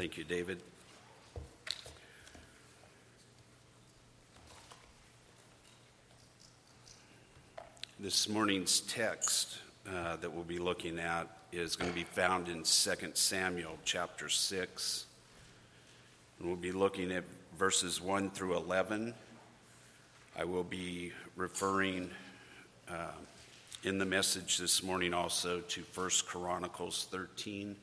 Thank you, David. This morning's text uh, that we'll be looking at is going to be found in 2 Samuel chapter 6. And we'll be looking at verses 1 through 11. I will be referring uh, in the message this morning also to 1 Chronicles 13,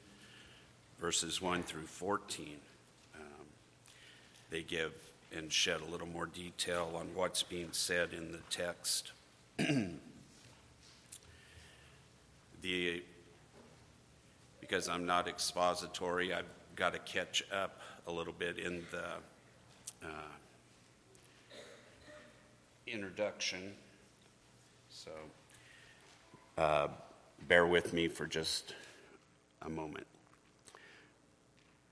verses 1 through 14. Um, they give and shed a little more detail on what's being said in the text. the because I'm not expository, I've got to catch up a little bit in the uh, introduction. So uh, bear with me for just a moment.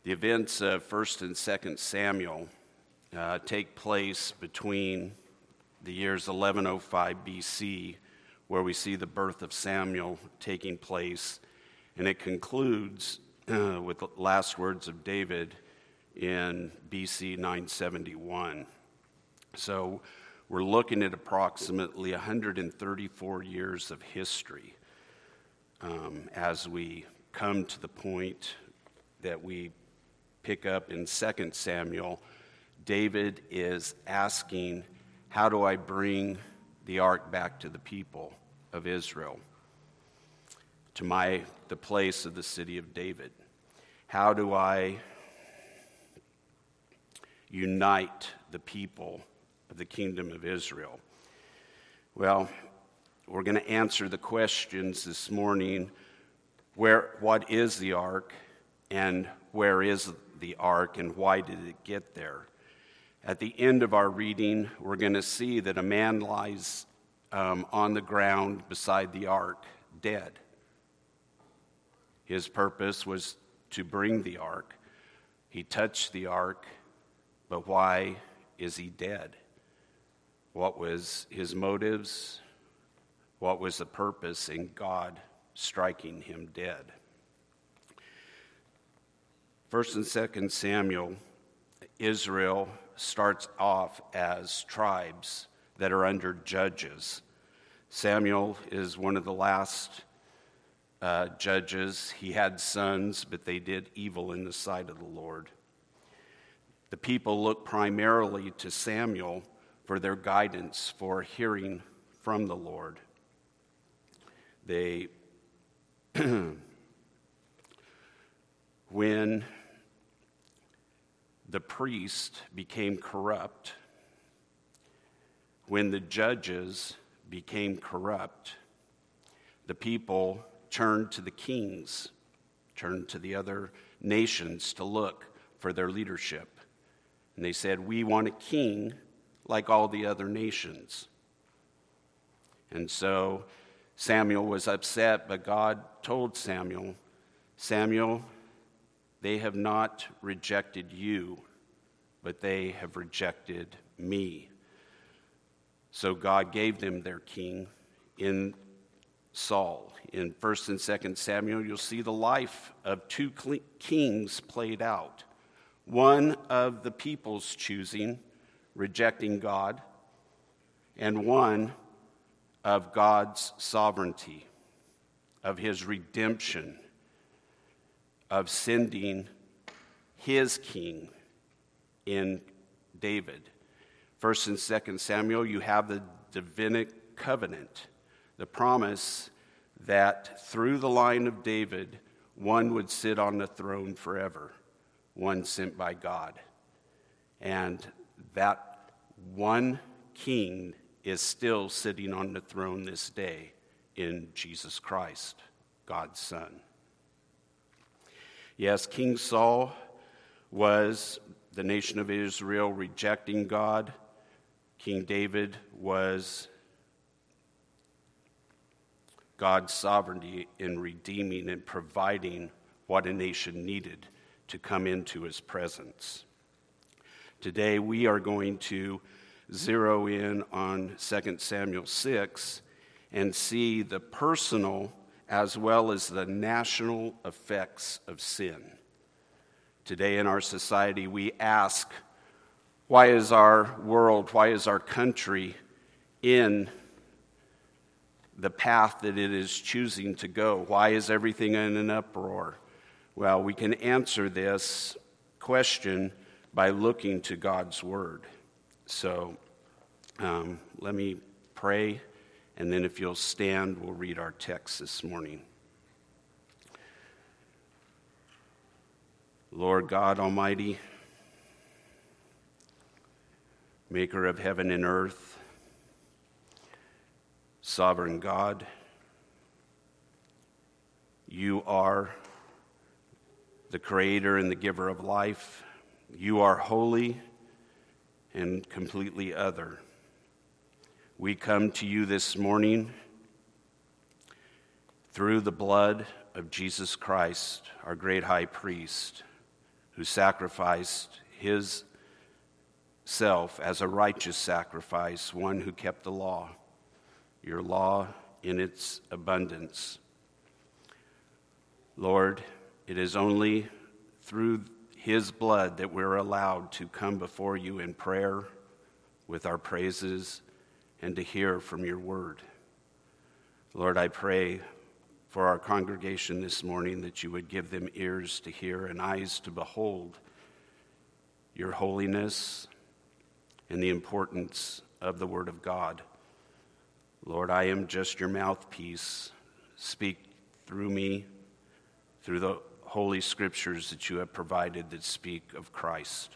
The events of 1st and 2nd Samuel uh, take place between the years 1105 BC, where we see the birth of Samuel taking place, and it concludes uh, with the last words of David in BC 971. So we're looking at approximately 134 years of history um, as we come to the point that we pick up in 2 Samuel. David is asking, How do I bring the ark back to the people of Israel? To my the place of the city of David. How do I unite the people of the kingdom of Israel? Well, we're going to answer the questions this morning where what is the ark and where is the ark and why did it get there? At the end of our reading, we're going to see that a man lies um, on the ground beside the ark, dead. His purpose was to bring the ark. He touched the ark, but why is he dead? What was his motives? What was the purpose in God striking him dead? First and second Samuel, Israel starts off as tribes that are under judges. Samuel is one of the last uh, judges. He had sons, but they did evil in the sight of the Lord. The people look primarily to Samuel for their guidance, for hearing from the Lord. They, when the priest became corrupt, when the judges became corrupt, the people turned to the kings, turned to the other nations to look for their leadership. And they said, We want a king like all the other nations. And so Samuel was upset, but God told Samuel, Samuel, they have not rejected you, but they have rejected me. So God gave them their king in Saul. In 1st and 2nd Samuel, you'll see the life of two kings played out. One of the people's choosing, rejecting God, and one of God's sovereignty, of his redemption, of sending his king in David. First and second Samuel, you have the Davidic covenant, the promise that through the line of David, one would sit on the throne forever, one sent by God. And that one king is still sitting on the throne this day in Jesus Christ, God's Son. Yes, King Saul was the nation of Israel rejecting God. King David was God's sovereignty in redeeming and providing what a nation needed to come into his presence. Today, we are going to zero in on 2 Samuel 6 and see the personal as well as the national effects of sin. Today in our society, we ask, why is our world, why is our country in the path that it is choosing to go? Why is everything in an uproar? Well, we can answer this question by looking to God's Word. So um, let me pray, and then if you'll stand, we'll read our text this morning. Lord God Almighty, maker of heaven and earth, sovereign God, you are the creator and the giver of life. You are holy and completely other. We come to you this morning through the blood of Jesus Christ, our great high priest who sacrificed his self as a righteous sacrifice, one who kept the law, your law in its abundance. Lord, it is only through his blood that we're allowed to come before you in prayer with our praises and to hear from your word. Lord, I pray for our congregation this morning that you would give them ears to hear and eyes to behold your holiness and the importance of the Word of God. Lord, I am just your mouthpiece. Speak through me, through the holy scriptures that you have provided that speak of Christ.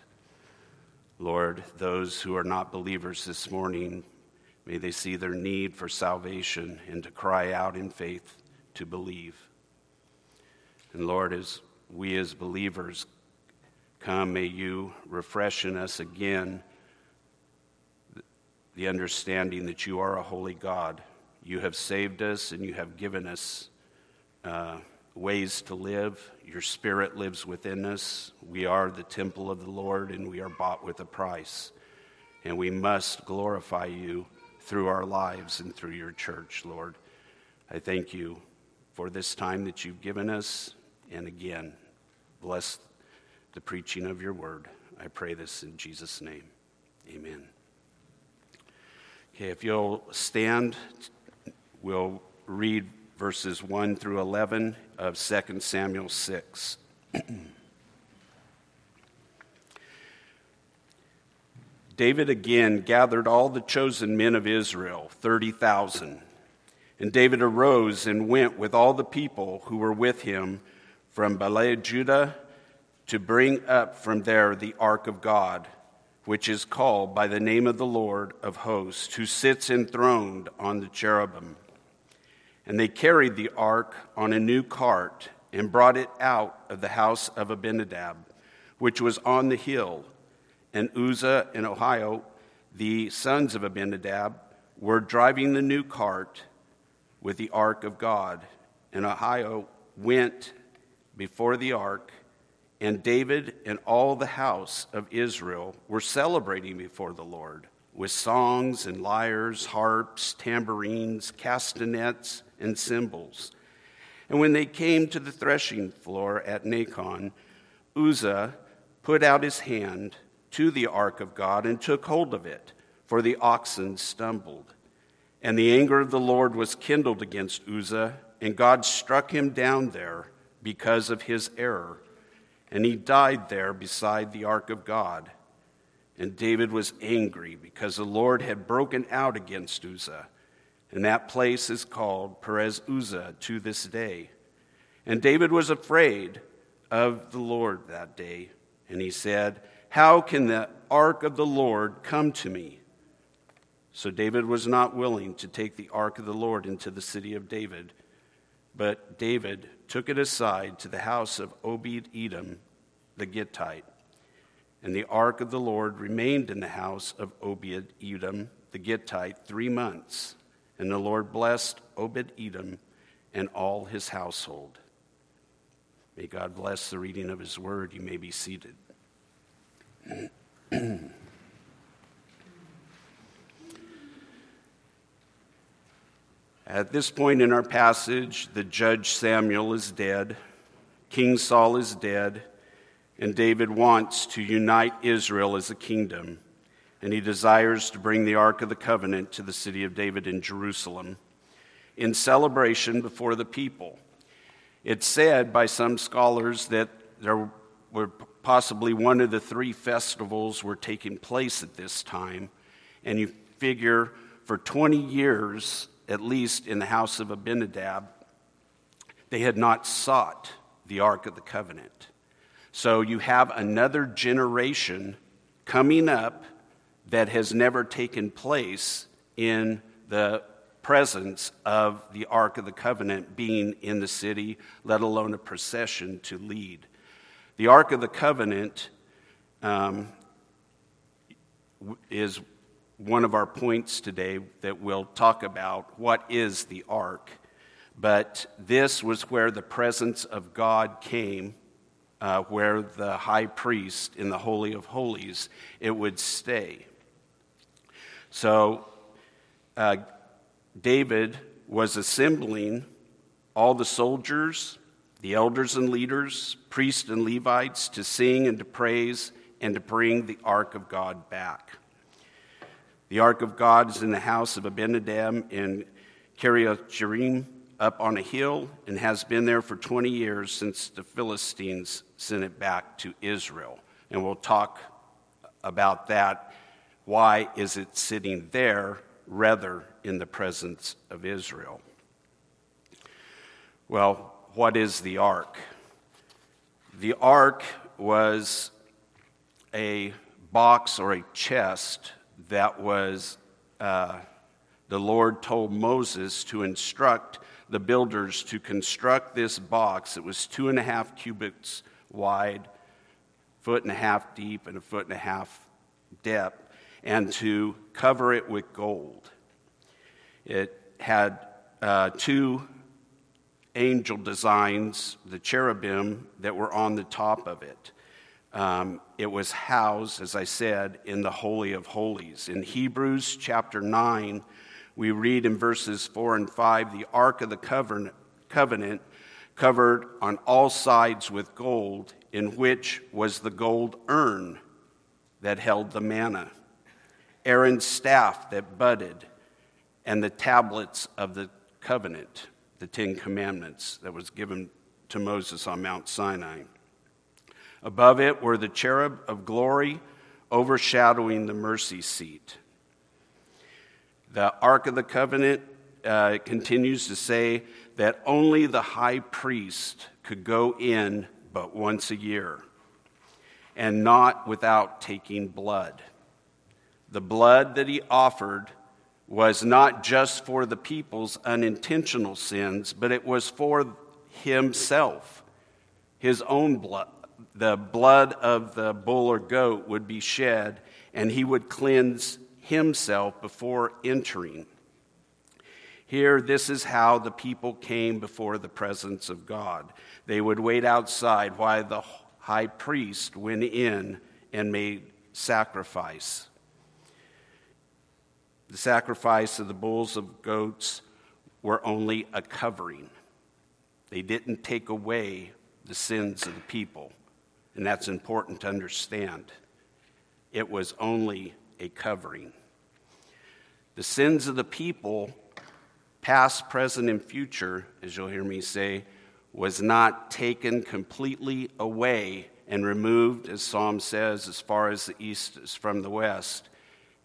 Lord, those who are not believers this morning, may they see their need for salvation and to cry out in faith to believe. And Lord, as we as believers come, may you refresh in us again the understanding that you are a holy God. You have saved us and you have given us uh, ways to live. Your spirit lives within us. We are the temple of the Lord and we are bought with a price. And we must glorify you through our lives and through your church, Lord. I thank you for this time that you've given us. And again, bless the preaching of your word. I pray this in Jesus' name. Amen. Okay, if you'll stand, we'll read verses 1 through 11 of 2 Samuel 6. David again gathered all the chosen men of Israel, 30,000 and David arose and went with all the people who were with him from Baalah, Judah, to bring up from there the ark of God, which is called by the name of the Lord of hosts, who sits enthroned on the cherubim. And they carried the ark on a new cart and brought it out of the house of Abinadab, which was on the hill. And Uzzah in Ahio, the sons of Abinadab, were driving the new cart with the ark of God. And Ahio went before the ark, and David and all the house of Israel were celebrating before the Lord with songs and lyres, harps, tambourines, castanets, and cymbals. And when they came to the threshing floor at Nacon, Uzzah put out his hand to the ark of God and took hold of it, for the oxen stumbled. And the anger of the Lord was kindled against Uzzah, and God struck him down there because of his error. And he died there beside the ark of God. And David was angry because the Lord had broken out against Uzzah. And that place is called Perez Uzzah to this day. And David was afraid of the Lord that day. And he said, How can the ark of the Lord come to me? So David was not willing to take the ark of the Lord into the city of David, but David took it aside to the house of Obed Edom the Gittite. And the ark of the Lord remained in the house of Obed Edom the Gittite three months. And the Lord blessed Obed Edom and all his household. May God bless the reading of his word. You may be seated. At this point in our passage, the judge Samuel is dead, King Saul is dead, And David wants to unite Israel as a kingdom, and he desires to bring the Ark of the Covenant to the city of David in Jerusalem in celebration before the people. It's said by some scholars that there were possibly one of the three festivals were taking place at this time, and you figure for 20 years, at least in the house of Abinadab, they had not sought the Ark of the Covenant. So you have another generation coming up that has never taken place in the presence of the Ark of the Covenant being in the city, let alone a procession to lead. The Ark of the Covenant um, is one of our points today that we'll talk about. What is the Ark? But this was where the presence of God came uh, where the high priest in the Holy of Holies, it would stay. So uh, David was assembling all the soldiers, the elders and leaders, priests and Levites to sing and to praise and to bring the ark of God back. The ark of God is in the house of Abinadab in Kiriath up on a hill and has been there for 20 years since the Philistines sent it back to Israel. And we'll talk about that. Why is it sitting there rather in the presence of Israel? Well, what is the ark? The ark was a box or a chest that was, uh, the Lord told Moses to instruct the builders to construct this box. It was two and a half cubits wide, foot and a half deep, and a foot and a half depth, and to cover it with gold. It had uh, two angel designs, the cherubim that were on the top of it. Um, it was housed, as I said, in the Holy of Holies. In Hebrews chapter 9, we read in verses 4 and 5 the Ark of the Covenant covered on all sides with gold, in which was the gold urn that held the manna, Aaron's staff that budded, and the tablets of the covenant, the Ten Commandments that was given to Moses on Mount Sinai. Above it were the cherub of glory overshadowing the mercy seat. The Ark of the Covenant uh, continues to say that only the high priest could go in but once a year and not without taking blood. The blood that he offered was not just for the people's unintentional sins, but it was for himself. His own blood, the blood of the bull or goat would be shed, and he would cleanse himself before entering. Here, this is how the people came before the presence of God. They would wait outside while the high priest went in and made sacrifice. The sacrifice of the bulls of goats were only a covering. They didn't take away the sins of the people, and that's important to understand. It was only a covering. The sins of the people, past, present, and future, as you'll hear me say, was not taken completely away and removed, as Psalm says, as far as the east is from the west,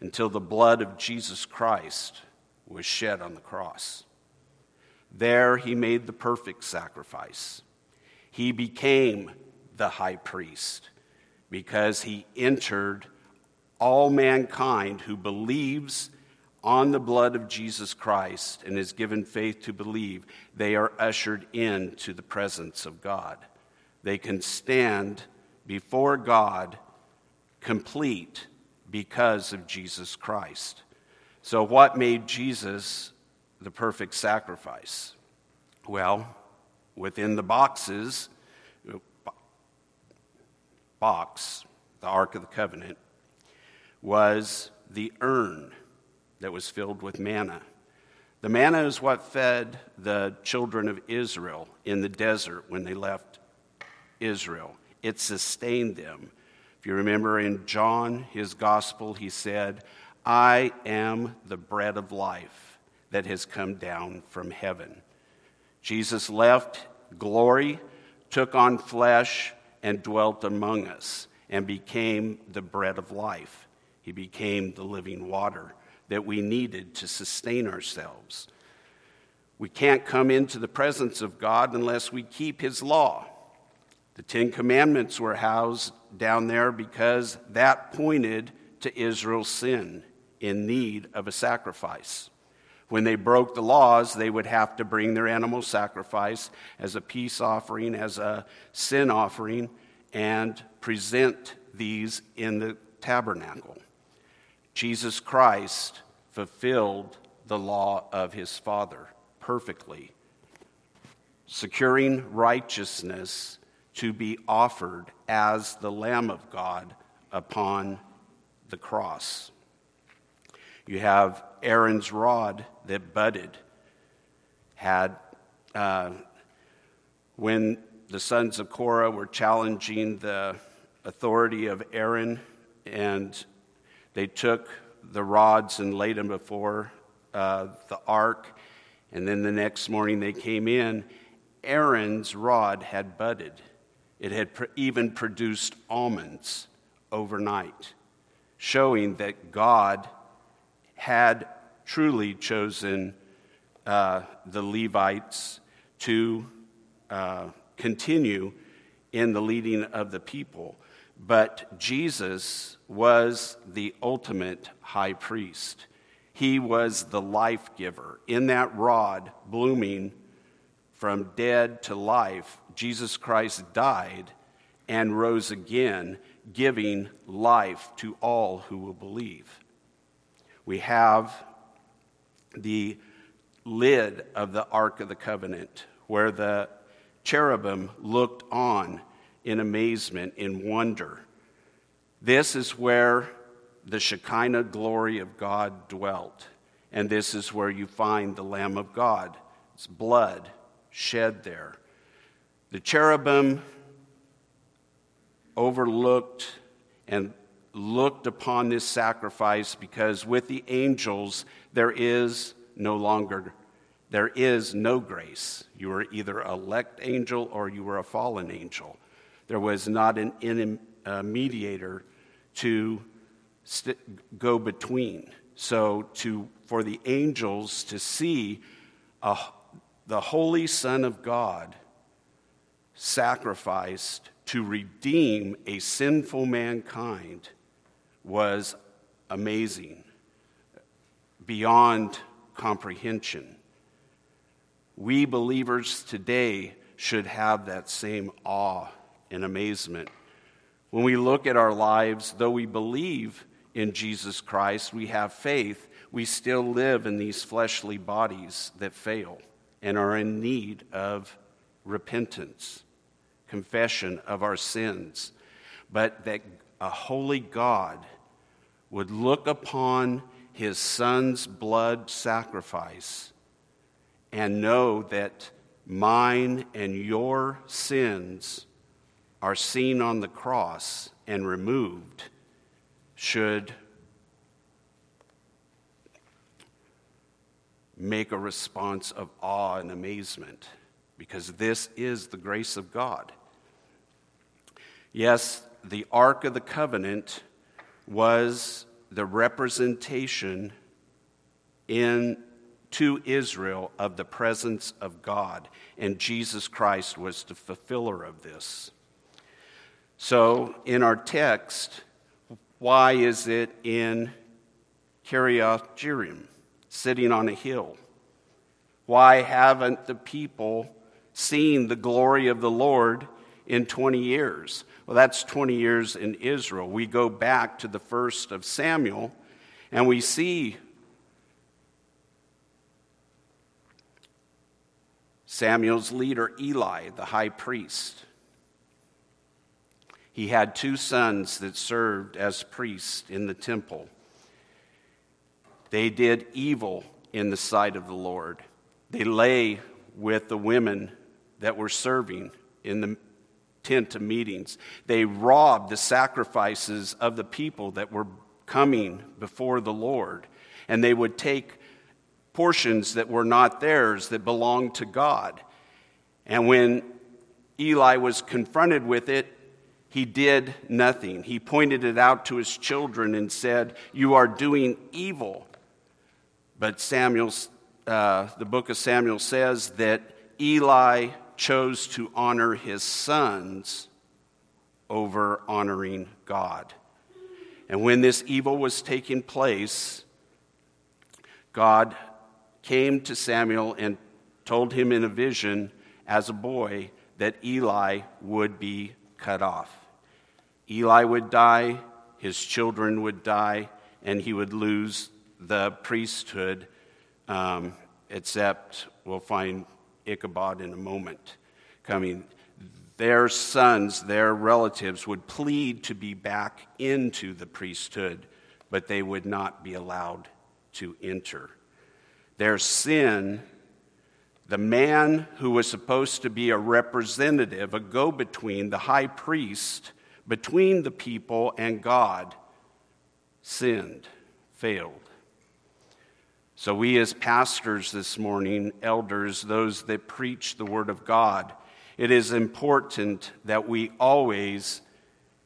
until the blood of Jesus Christ was shed on the cross. There he made the perfect sacrifice. He became the high priest because he entered all mankind who believes on the blood of Jesus Christ and is given faith to believe, they are ushered into the presence of God. They can stand before God complete because of Jesus Christ. So, what made Jesus the perfect sacrifice? Well, within the boxes, box, the Ark of the Covenant, was the urn that was filled with manna. The manna is what fed the children of Israel in the desert when they left Israel. it sustained them. If you remember in John, his gospel, he said, I am the bread of life that has come down from heaven. Jesus left glory, took on flesh, and dwelt among us, and became the bread of life. He became the living water that we needed to sustain ourselves. We can't come into the presence of God unless we keep His law. The Ten Commandments were housed down there because that pointed to Israel's sin in need of a sacrifice. When they broke the laws, they would have to bring their animal sacrifice as a peace offering, as a sin offering, and present these in the tabernacle. Jesus Christ fulfilled the law of his Father perfectly, securing righteousness to be offered as the Lamb of God upon the cross. You have Aaron's rod that budded, had uh, when the sons of Korah were challenging the authority of Aaron, and they took the rods and laid them before uh, the ark, and then the next morning they came in. Aaron's rod had budded. It had even produced almonds overnight, showing that God had truly chosen uh, the Levites to uh, continue in the leading of the people. But Jesus was the ultimate high priest. He was the life giver. In that rod blooming from dead to life, Jesus Christ died and rose again, giving life to all who will believe. We have the lid of the Ark of the Covenant, where the cherubim looked on in amazement, in wonder. This is where the Shekinah glory of God dwelt. And this is where you find the Lamb of God. It's blood shed there. The cherubim overlooked and looked upon this sacrifice because with the angels there is no longer there is no grace. You were either elect angel or you were a fallen angel. There was not an in, uh, mediator to st- go between. So to for the angels to see a, the holy Son of God sacrificed to redeem a sinful mankind was amazing, beyond comprehension. We believers today should have that same awe and amazement. When we look at our lives, though we believe in Jesus Christ, we have faith, we still live in these fleshly bodies that fail and are in need of repentance, confession of our sins. But that a holy God would look upon his son's blood sacrifice and know that mine and your sins are seen on the cross and removed should make a response of awe and amazement because this is the grace of God. Yes, the Ark of the Covenant was the representation in to Israel of the presence of God, and Jesus Christ was the fulfiller of this. So, in our text, why is it in Kiriath Jearim, sitting on a hill? Why haven't the people seen the glory of the Lord in 20 years? Well, that's 20 years in Israel. We go back to the first of Samuel and we see Samuel's leader, Eli, the high priest. He had two sons that served as priests in the temple. They did evil in the sight of the Lord. They lay with the women that were serving in the tent of meetings. They robbed the sacrifices of the people that were coming before the Lord. And they would take portions that were not theirs, that belonged to God. And when Eli was confronted with it, he did nothing. He pointed it out to his children and said, You are doing evil. But Samuel's, uh, the book of Samuel says that Eli chose to honor his sons over honoring God. And when this evil was taking place, God came to Samuel and told him in a vision as a boy that Eli would be cut off. Eli would die, his children would die, and he would lose the priesthood, um, except we'll find Ichabod in a moment coming. Their sons, their relatives, would plead to be back into the priesthood, but they would not be allowed to enter. Their sin, the man who was supposed to be a representative, a go between, the high priest between the people and God, sinned, failed. So, we as pastors this morning, elders, those that preach the Word of God, it is important that we always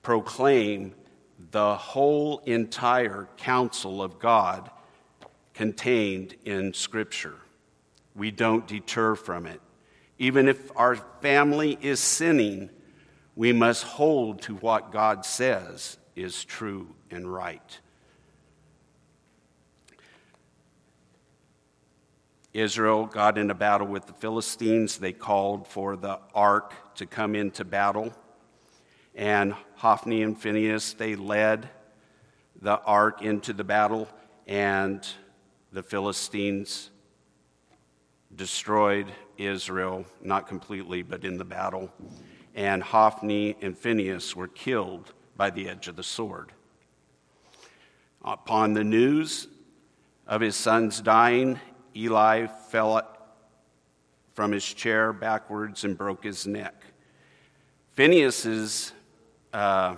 proclaim the whole entire counsel of God contained in Scripture. We don't deter from it. Even if our family is sinning, we must hold to what God says is true and right. Israel got in a battle with the Philistines. They called for the ark to come into battle. And Hophni and Phinehas, they led the ark into the battle, and the Philistines destroyed Israel, not completely, but in the battle. And Hophni and Phinehas were killed by the edge of the sword. Upon the news of his sons dying, Eli fell from his chair backwards and broke his neck. Phinehas's uh,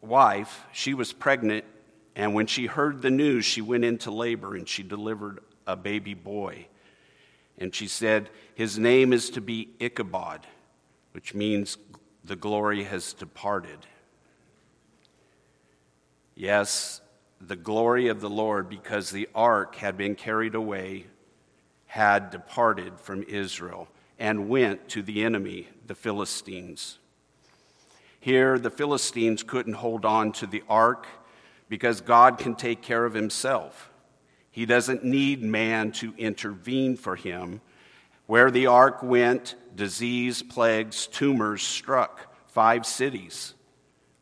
wife, she was pregnant, and when she heard the news, she went into labor and she delivered a baby boy. And she said, His name is to be Ichabod, which means the glory has departed. Yes, the glory of the Lord, because the ark had been carried away, had departed from Israel and went to the enemy, the Philistines. Here, the Philistines couldn't hold on to the ark because God can take care of himself. He doesn't need man to intervene for him. Where the ark went, disease, plagues, tumors struck five cities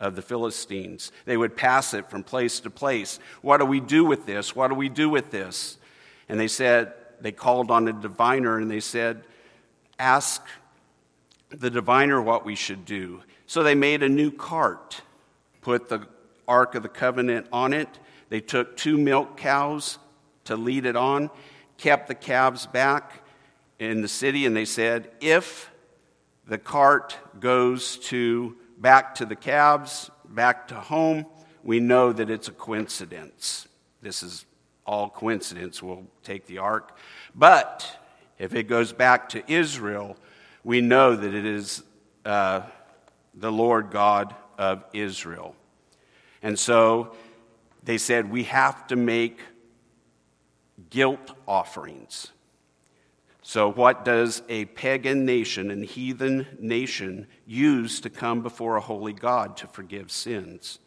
of the Philistines. They would pass it from place to place. What do we do with this? What do we do with this? And they said, they called on a diviner and they said, Ask the diviner what we should do. So they made a new cart, put the Ark of the Covenant on it. They took two milk cows to lead it on, kept the calves back in the city, and they said, If the cart goes to back to the calves, back to home, we know that it's a coincidence. This is all coincidence. We'll take the ark. But if it goes back to Israel, we know that it is uh, the Lord God of Israel. And so they said, we have to make guilt offerings. So, what does a pagan nation and heathen nation use to come before a holy God to forgive sins?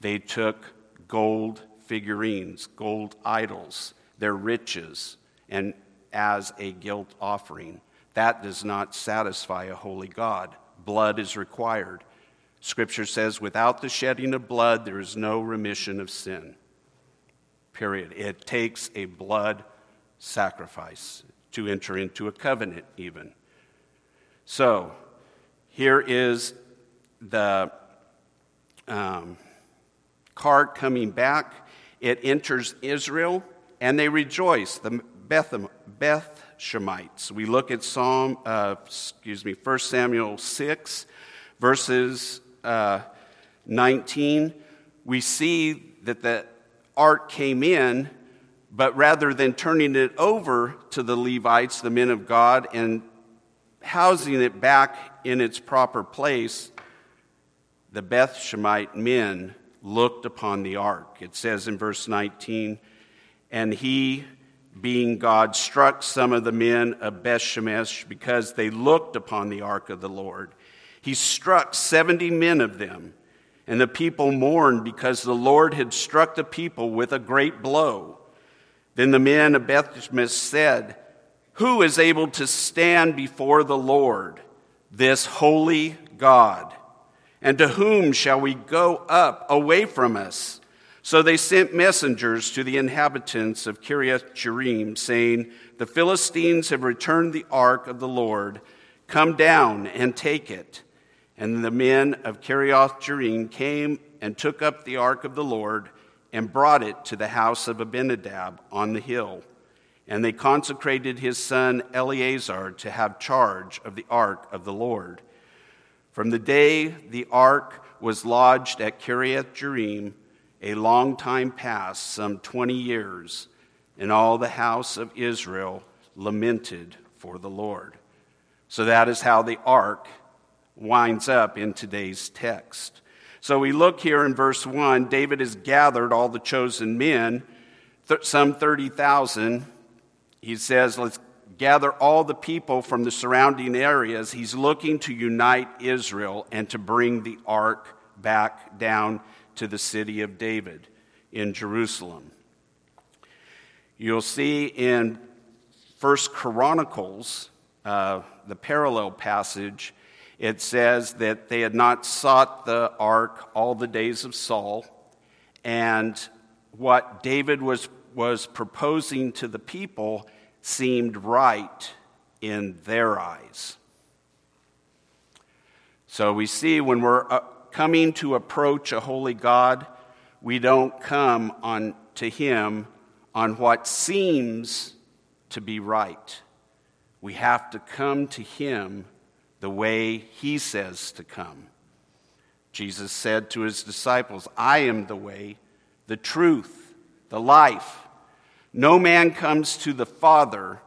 They took gold figurines, gold idols, their riches, and as a guilt offering. That does not satisfy a holy God. Blood is required. Scripture says, without the shedding of blood, there is no remission of sin. Period. It takes a blood sacrifice to enter into a covenant, even. So, here is the um, cart coming back. It enters Israel, and they rejoice. The Beth, Beth Shemites. We look at Psalm, uh, excuse me, 1 Samuel 6, verses uh, 19. We see that the ark came in, but rather than turning it over to the Levites, the men of God, and housing it back in its proper place, the Beth Shemite men looked upon the ark. It says in verse 19, and he, being God, struck some of the men of Beth Shemesh because they looked upon the ark of the Lord. He struck 70 men of them, and the people mourned because the Lord had struck the people with a great blow. Then the men of Beth Shemesh said, Who is able to stand before the Lord, this holy God? And to whom shall we go up away from us? So they sent messengers to the inhabitants of Kiriath Jearim, saying, The Philistines have returned the ark of the Lord. Come down and take it. And the men of Kiriath Jearim came and took up the ark of the Lord and brought it to the house of Abinadab on the hill. And they consecrated his son Eleazar to have charge of the ark of the Lord. From the day the ark was lodged at Kiriath Jearim, a long time passed, some 20 years, and all the house of Israel lamented for the Lord. So that is how the ark winds up in today's text. So we look here in verse 1 David has gathered all the chosen men, th- some 30,000. He says, Let's gather all the people from the surrounding areas. He's looking to unite Israel and to bring the ark back down to the city of David in Jerusalem. You'll see in First Chronicles, uh, the parallel passage, it says that they had not sought the ark all the days of Saul, and what David was, was proposing to the people seemed right in their eyes. So we see when we're uh, coming to approach a holy God, we don't come on to him on what seems to be right. We have to come to him the way he says to come. Jesus said to his disciples, I am the way, the truth, the life. No man comes to the Father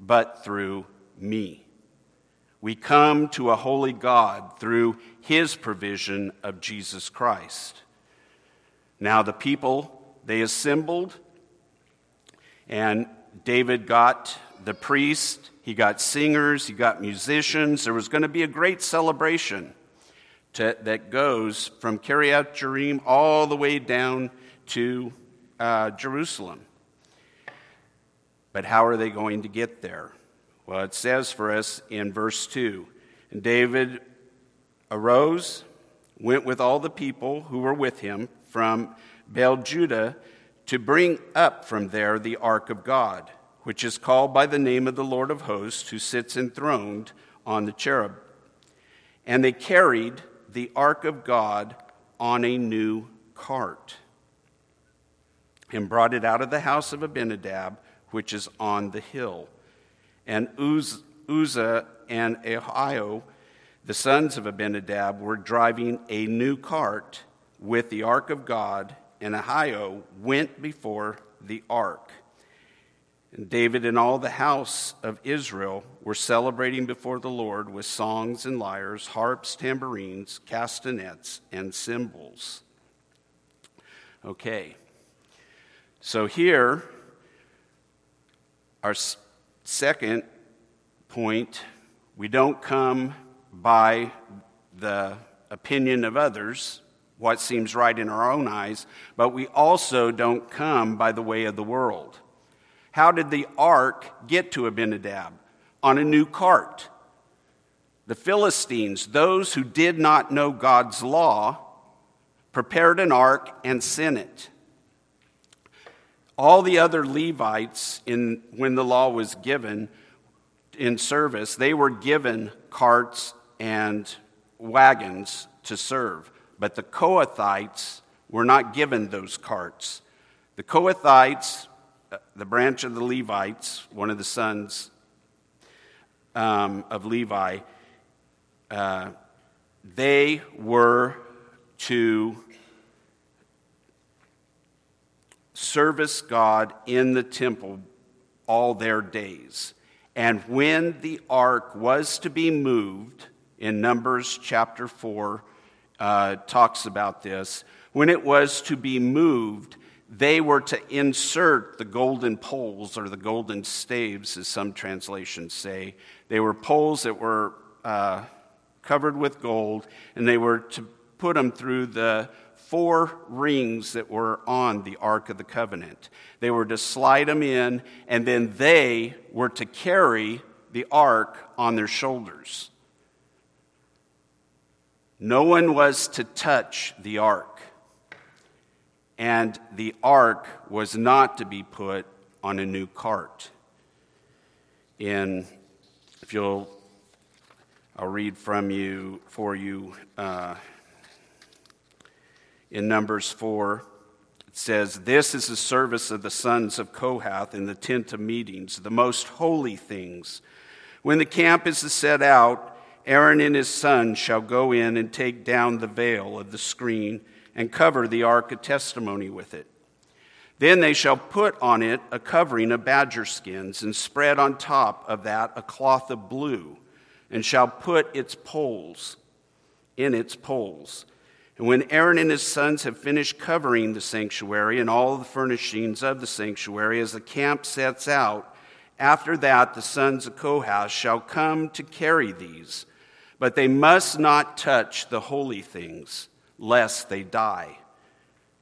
but through me. We come to a holy God through his provision of Jesus Christ. Now, the people, they assembled, and David got the priest, he got singers, he got musicians. There was going to be a great celebration to, that goes from Kiriath Jearim all the way down to uh, Jerusalem. But how are they going to get there? Well, it says for us in verse 2 And David arose, went with all the people who were with him from Baal Judah to bring up from there the ark of God, which is called by the name of the Lord of hosts, who sits enthroned on the cherub. And they carried the ark of God on a new cart and brought it out of the house of Abinadab, which is on the hill and Uz, Uzzah and Ahio, the sons of Abinadab, were driving a new cart with the ark of God, and Ahio went before the ark. And David and all the house of Israel were celebrating before the Lord with songs and lyres, harps, tambourines, castanets, and cymbals. Okay, so here, our Second point, we don't come by the opinion of others, what seems right in our own eyes, but we also don't come by the way of the world. How did the ark get to Abinadab? On a new cart. The Philistines, those who did not know God's law, prepared an ark and sent it. All the other Levites, in, when the law was given in service, they were given carts and wagons to serve. But the Kohathites were not given those carts. The Kohathites, the branch of the Levites, one of the sons um, of Levi, uh, they were to service God in the temple all their days. And when the ark was to be moved, in Numbers chapter 4, uh, talks about this. When it was to be moved, they were to insert the golden poles or the golden staves, as some translations say. They were poles that were uh, covered with gold, and they were to put them through the four rings that were on the Ark of the Covenant. They were to slide them in, and then they were to carry the Ark on their shoulders. No one was to touch the Ark, and the Ark was not to be put on a new cart. In, if you'll, I'll read from you for you. Uh, in Numbers 4. It says, This is the service of the sons of Kohath in the tent of meetings, the most holy things. When the camp is set out, Aaron and his sons shall go in and take down the veil of the screen and cover the ark of testimony with it. Then they shall put on it a covering of badger skins, and spread on top of that a cloth of blue, and shall put its poles in its poles and when Aaron and his sons have finished covering the sanctuary and all the furnishings of the sanctuary, as the camp sets out, after that the sons of Kohath shall come to carry these. But they must not touch the holy things, lest they die.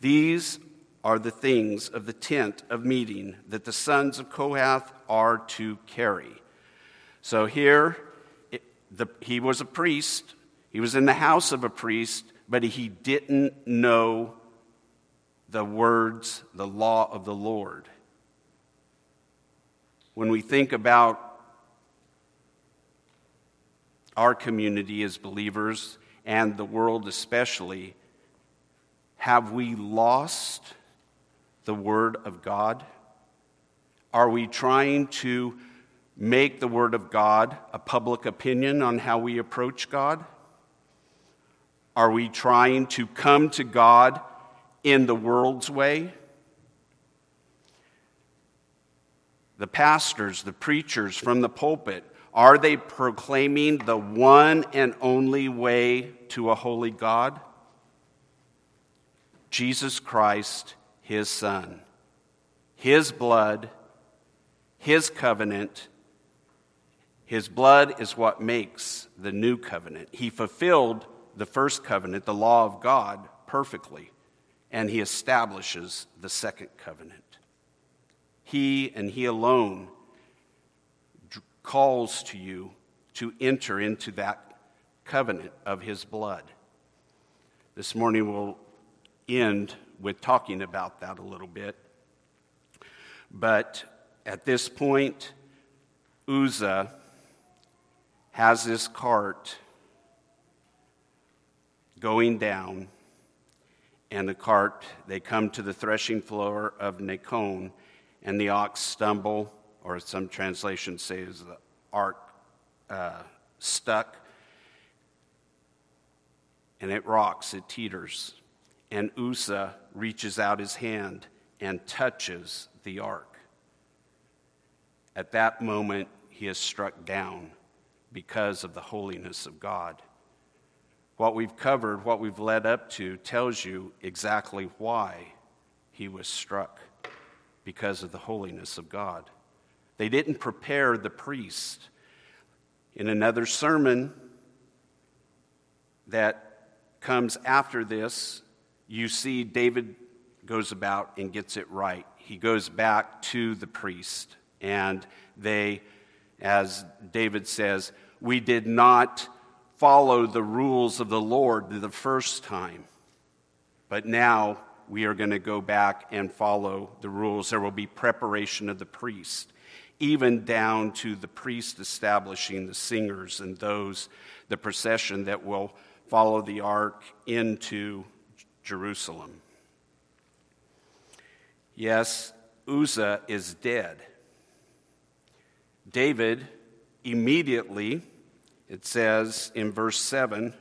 These are the things of the tent of meeting that the sons of Kohath are to carry. So here, it, the, he was a priest, he was in the house of a priest but he didn't know the words, the law of the Lord. When we think about our community as believers and the world especially, have we lost the Word of God? Are we trying to make the Word of God a public opinion on how we approach God? Are we trying to come to God in the world's way? The pastors, the preachers from the pulpit, are they proclaiming the one and only way to a holy God? Jesus Christ, his Son. His blood, his covenant. His blood is what makes the new covenant. He fulfilled the first covenant, the law of God, perfectly, and he establishes the second covenant. He and he alone calls to you to enter into that covenant of his blood. This morning we'll end with talking about that a little bit. But at this point, Uzzah has this cart going down, and the cart, they come to the threshing floor of Nacon, and the ox stumble, or some translations say is the ark uh, stuck, and it rocks, it teeters. And Uzzah reaches out his hand and touches the ark. At that moment, he is struck down because of the holiness of God. What we've covered, what we've led up to, tells you exactly why he was struck because of the holiness of God. They didn't prepare the priest. In another sermon that comes after this, you see David goes about and gets it right. He goes back to the priest, and they, as David says, we did not follow the rules of the Lord the first time. But now we are going to go back and follow the rules. There will be preparation of the priest, even down to the priest establishing the singers and those, the procession that will follow the ark into Jerusalem. Yes, Uzzah is dead. David immediately, it says in verse 7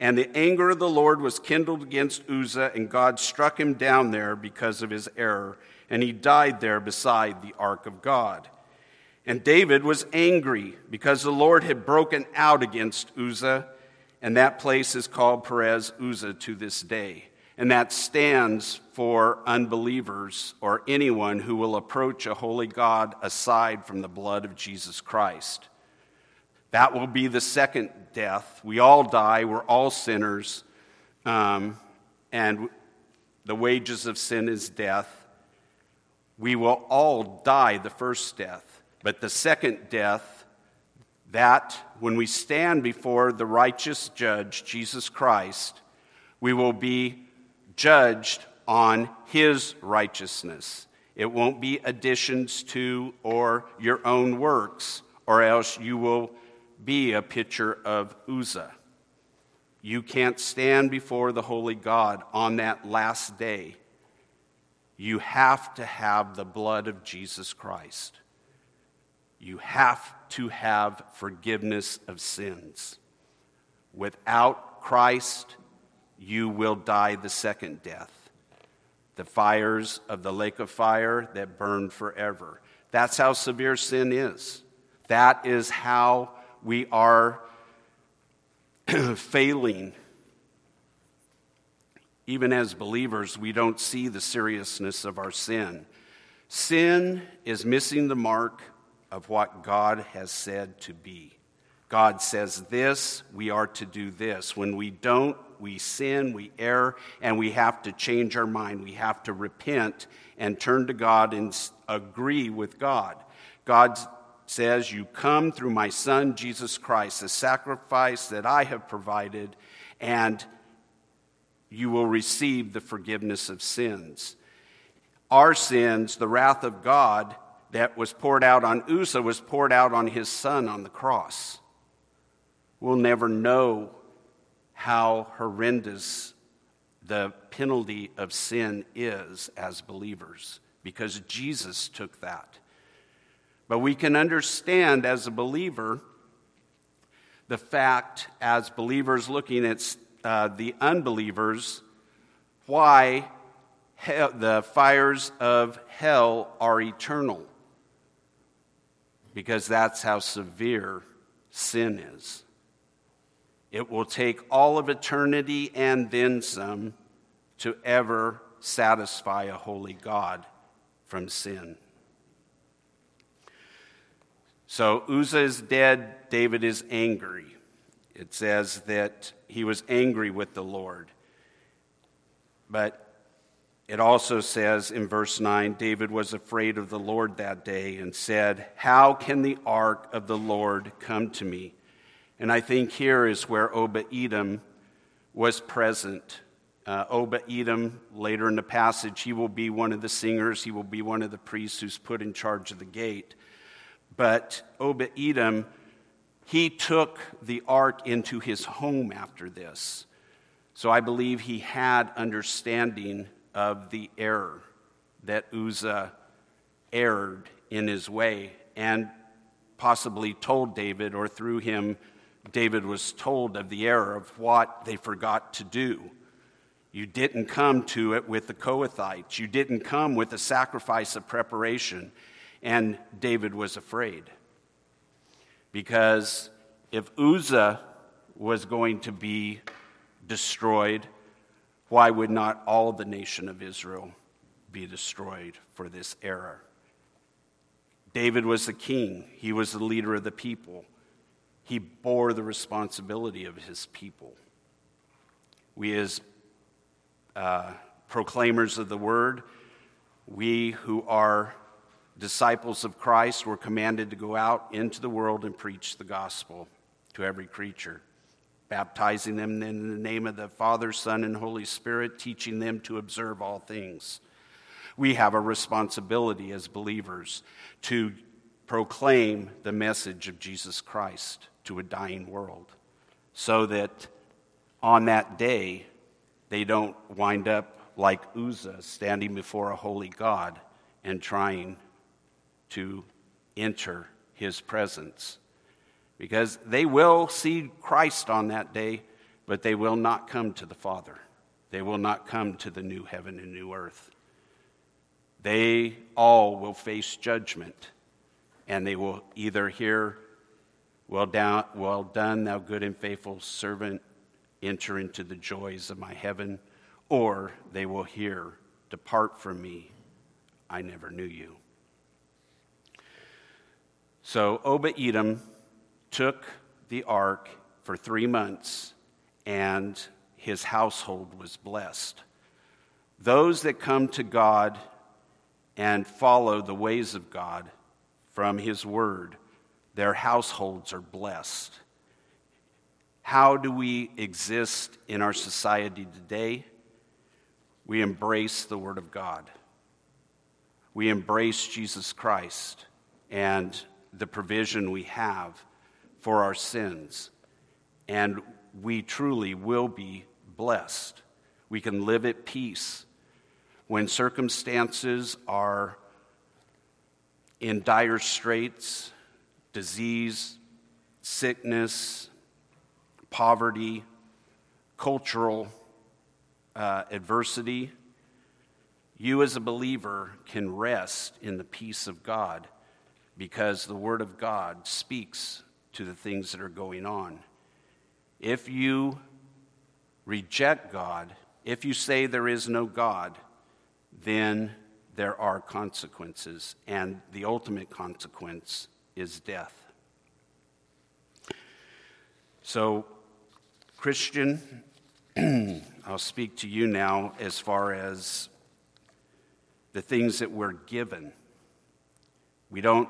and the anger of the Lord was kindled against Uzzah, and God struck him down there because of his error, and he died there beside the ark of God. And David was angry because the Lord had broken out against Uzzah, and that place is called Perez Uzzah to this day. And that stands for unbelievers or anyone who will approach a holy God aside from the blood of Jesus Christ. That will be the second death. We all die, we're all sinners, um, and the wages of sin is death. We will all die the first death, but the second death, that when we stand before the righteous judge, Jesus Christ, we will be judged on his righteousness. It won't be additions to or your own works, or else you will be a picture of Uzzah. You can't stand before the holy God on that last day. You have to have the blood of Jesus Christ. You have to have forgiveness of sins. Without Christ, you will die the second death the fires of the lake of fire that burn forever. That's how severe sin is. That is how we are failing. Even as believers, we don't see the seriousness of our sin. Sin is missing the mark of what God has said to be. God says this, we are to do this. When we don't, we sin, we err, and we have to change our mind. We have to repent and turn to God and agree with God. God says, You come through my Son, Jesus Christ, the sacrifice that I have provided, and you will receive the forgiveness of sins. Our sins, the wrath of God that was poured out on Uzzah, was poured out on his son on the cross. We'll never know how horrendous the penalty of sin is as believers because Jesus took that. But we can understand as a believer the fact, as believers looking at uh, the unbelievers, why hell, the fires of hell are eternal. Because that's how severe sin is. It will take all of eternity and then some to ever satisfy a holy God from sin. So Uzzah is dead, David is angry. It says that he was angry with the Lord. But it also says in verse 9 David was afraid of the Lord that day and said, How can the ark of the Lord come to me? And I think here is where Obed Edom was present. Uh, Obed Edom, later in the passage, he will be one of the singers, he will be one of the priests who's put in charge of the gate. But Obed Edom, he took the ark into his home after this. So I believe he had understanding of the error that Uzzah erred in his way and possibly told David, or through him, David was told of the error of what they forgot to do. You didn't come to it with the Kohathites. You didn't come with a sacrifice of preparation. And David was afraid. Because if Uzzah was going to be destroyed, why would not all the nation of Israel be destroyed for this error? David was the king, he was the leader of the people. He bore the responsibility of his people. We, as uh, proclaimers of the word, we who are disciples of Christ were commanded to go out into the world and preach the gospel to every creature, baptizing them in the name of the Father, Son, and Holy Spirit, teaching them to observe all things. We have a responsibility as believers to proclaim the message of Jesus Christ to a dying world so that on that day they don't wind up like Uzzah standing before a holy God and trying to enter his presence. Because they will see Christ on that day, but they will not come to the Father. They will not come to the new heaven and new earth. They all will face judgment, and they will either hear, well, down, well done, thou good and faithful servant, enter into the joys of my heaven, or they will hear, Depart from me, I never knew you. So Obed Edom took the ark for three months, and his household was blessed. Those that come to God and follow the ways of God from his word, their households are blessed. How do we exist in our society today? We embrace the Word of God. We embrace Jesus Christ and the provision we have for our sins. And we truly will be blessed. We can live at peace when circumstances are in dire straits, disease, sickness, poverty, cultural uh, adversity. You, as a believer, can rest in the peace of God because the Word of God speaks to the things that are going on. If you reject God, if you say there is no God, then there are consequences, and the ultimate consequence is death. So, Christian, I'll speak to you now as far as the things that we're given. We don't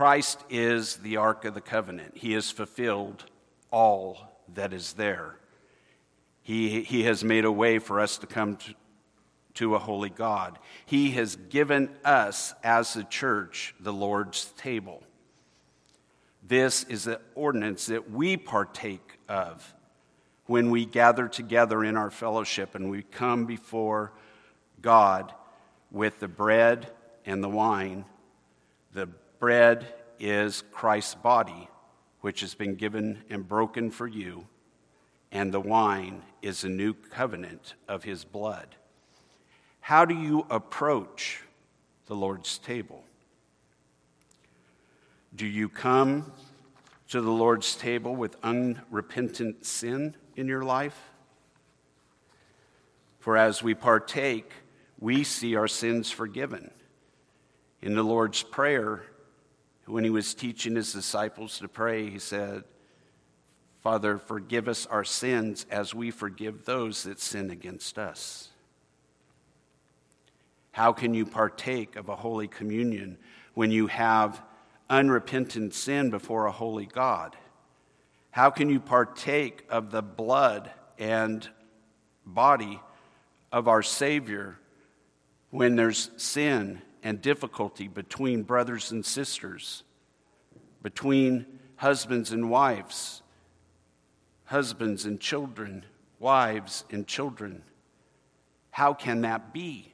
Christ is the Ark of the Covenant. He has fulfilled all that is there. He, he has made a way for us to come to, to a holy God. He has given us, as the church, the Lord's table. This is the ordinance that we partake of when we gather together in our fellowship and we come before God with the bread and the wine. The bread is Christ's body, which has been given and broken for you, and the wine is a new covenant of his blood. How do you approach the Lord's table? Do you come to the Lord's table with unrepentant sin in your life? For as we partake, we see our sins forgiven. In the Lord's Prayer, when he was teaching his disciples to pray, he said, Father, forgive us our sins as we forgive those that sin against us. How can you partake of a holy communion when you have unrepentant sin before a holy God? How can you partake of the blood and body of our Savior when there's sin and difficulty between brothers and sisters, between husbands and wives, husbands and children, wives and children. How can that be?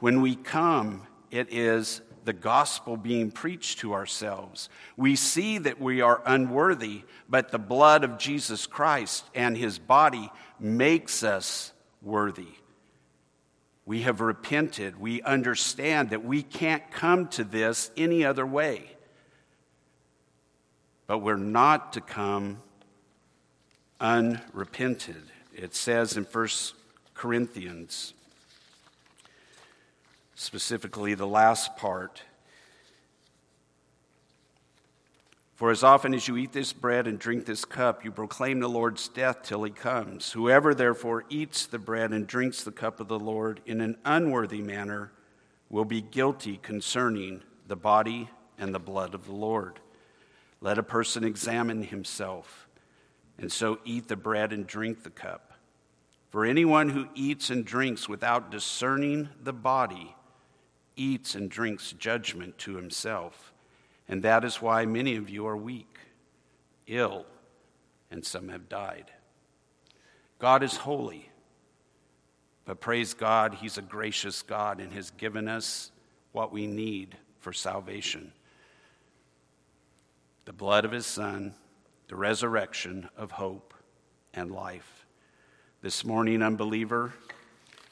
When we come, it is the gospel being preached to ourselves. We see that we are unworthy, but the blood of Jesus Christ and his body makes us worthy. We have repented. We understand that we can't come to this any other way. But we're not to come unrepented. It says in 1 Corinthians, specifically the last part, For as often as you eat this bread and drink this cup, you proclaim the Lord's death till he comes. Whoever therefore eats the bread and drinks the cup of the Lord in an unworthy manner will be guilty concerning the body and the blood of the Lord. Let a person examine himself, and so eat the bread and drink the cup. For anyone who eats and drinks without discerning the body eats and drinks judgment to himself. And that is why many of you are weak, ill, and some have died. God is holy, but praise God, He's a gracious God and has given us what we need for salvation. the blood of his Son, the resurrection of hope and life. This morning, unbeliever,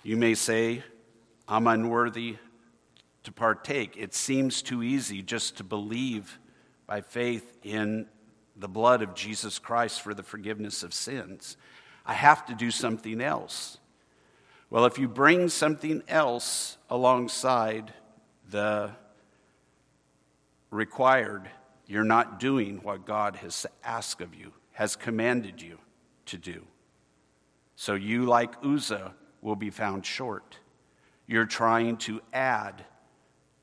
you may say, I'm unworthy to partake. It seems too easy just to believe by faith in the blood of Jesus Christ for the forgiveness of sins. I have to do something else. Well, if you bring something else alongside the required, you're not doing what God has asked of you, has commanded you to do. So you, like Uzzah, will be found short. You're trying to add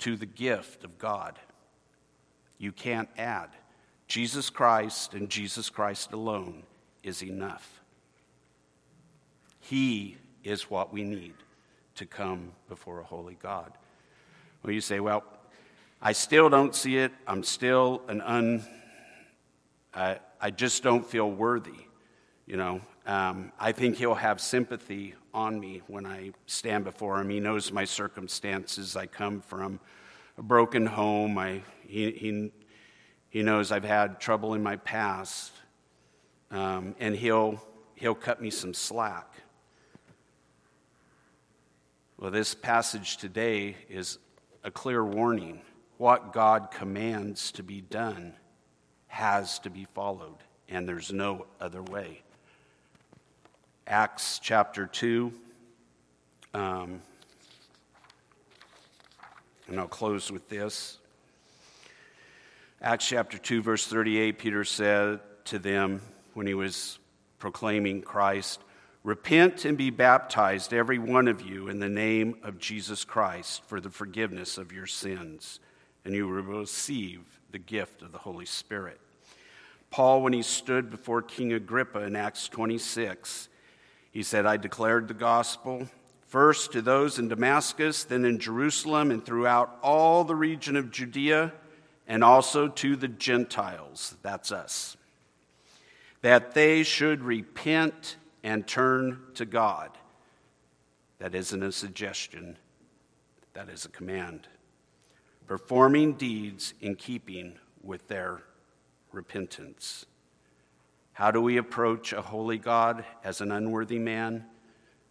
to the gift of God. You can't add. Jesus Christ and Jesus Christ alone is enough. He is what we need to come before a holy God. Well, you say, well, I still don't see it. I'm still an un. I, I just don't feel worthy. You know, um, I think he'll have sympathy on me when I stand before him. He knows my circumstances. I come from a broken home. I, he, he, he knows I've had trouble in my past. Um, and he'll, he'll cut me some slack. Well, this passage today is a clear warning what God commands to be done has to be followed, and there's no other way. Acts chapter 2, um, and I'll close with this. Acts chapter 2, verse 38, Peter said to them when he was proclaiming Christ, Repent and be baptized, every one of you, in the name of Jesus Christ for the forgiveness of your sins and you will receive the gift of the Holy Spirit. Paul, when he stood before King Agrippa in Acts 26, he said, I declared the gospel first to those in Damascus, then in Jerusalem, and throughout all the region of Judea, and also to the Gentiles, that's us, that they should repent and turn to God. That isn't a suggestion, that is a command performing deeds in keeping with their repentance. How do we approach a holy God as an unworthy man?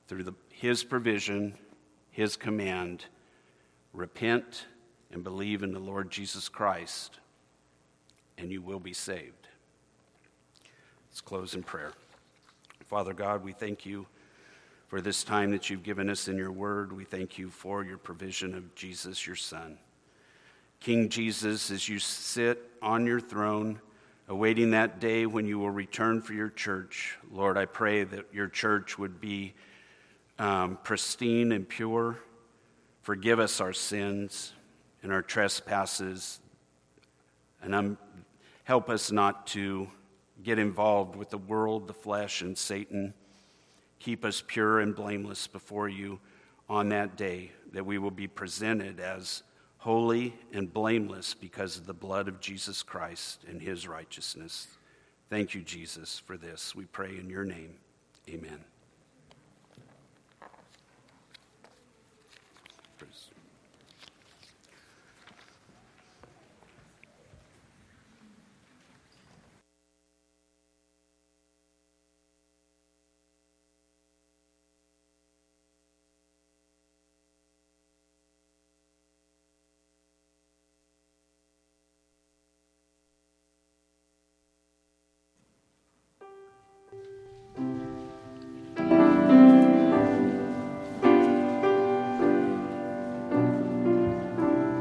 Through the, his provision, his command repent and believe in the Lord Jesus Christ, and you will be saved. Let's close in prayer. Father God, we thank you for this time that you've given us in your word. We thank you for your provision of Jesus, your Son. King Jesus, as you sit on your throne, awaiting that day when you will return for your church, Lord, I pray that your church would be um, pristine and pure. Forgive us our sins and our trespasses, and um, help us not to get involved with the world, the flesh, and Satan. Keep us pure and blameless before you on that day, that we will be presented as holy and blameless because of the blood of Jesus Christ and his righteousness. Thank you, Jesus, for this. We pray in your name. Amen.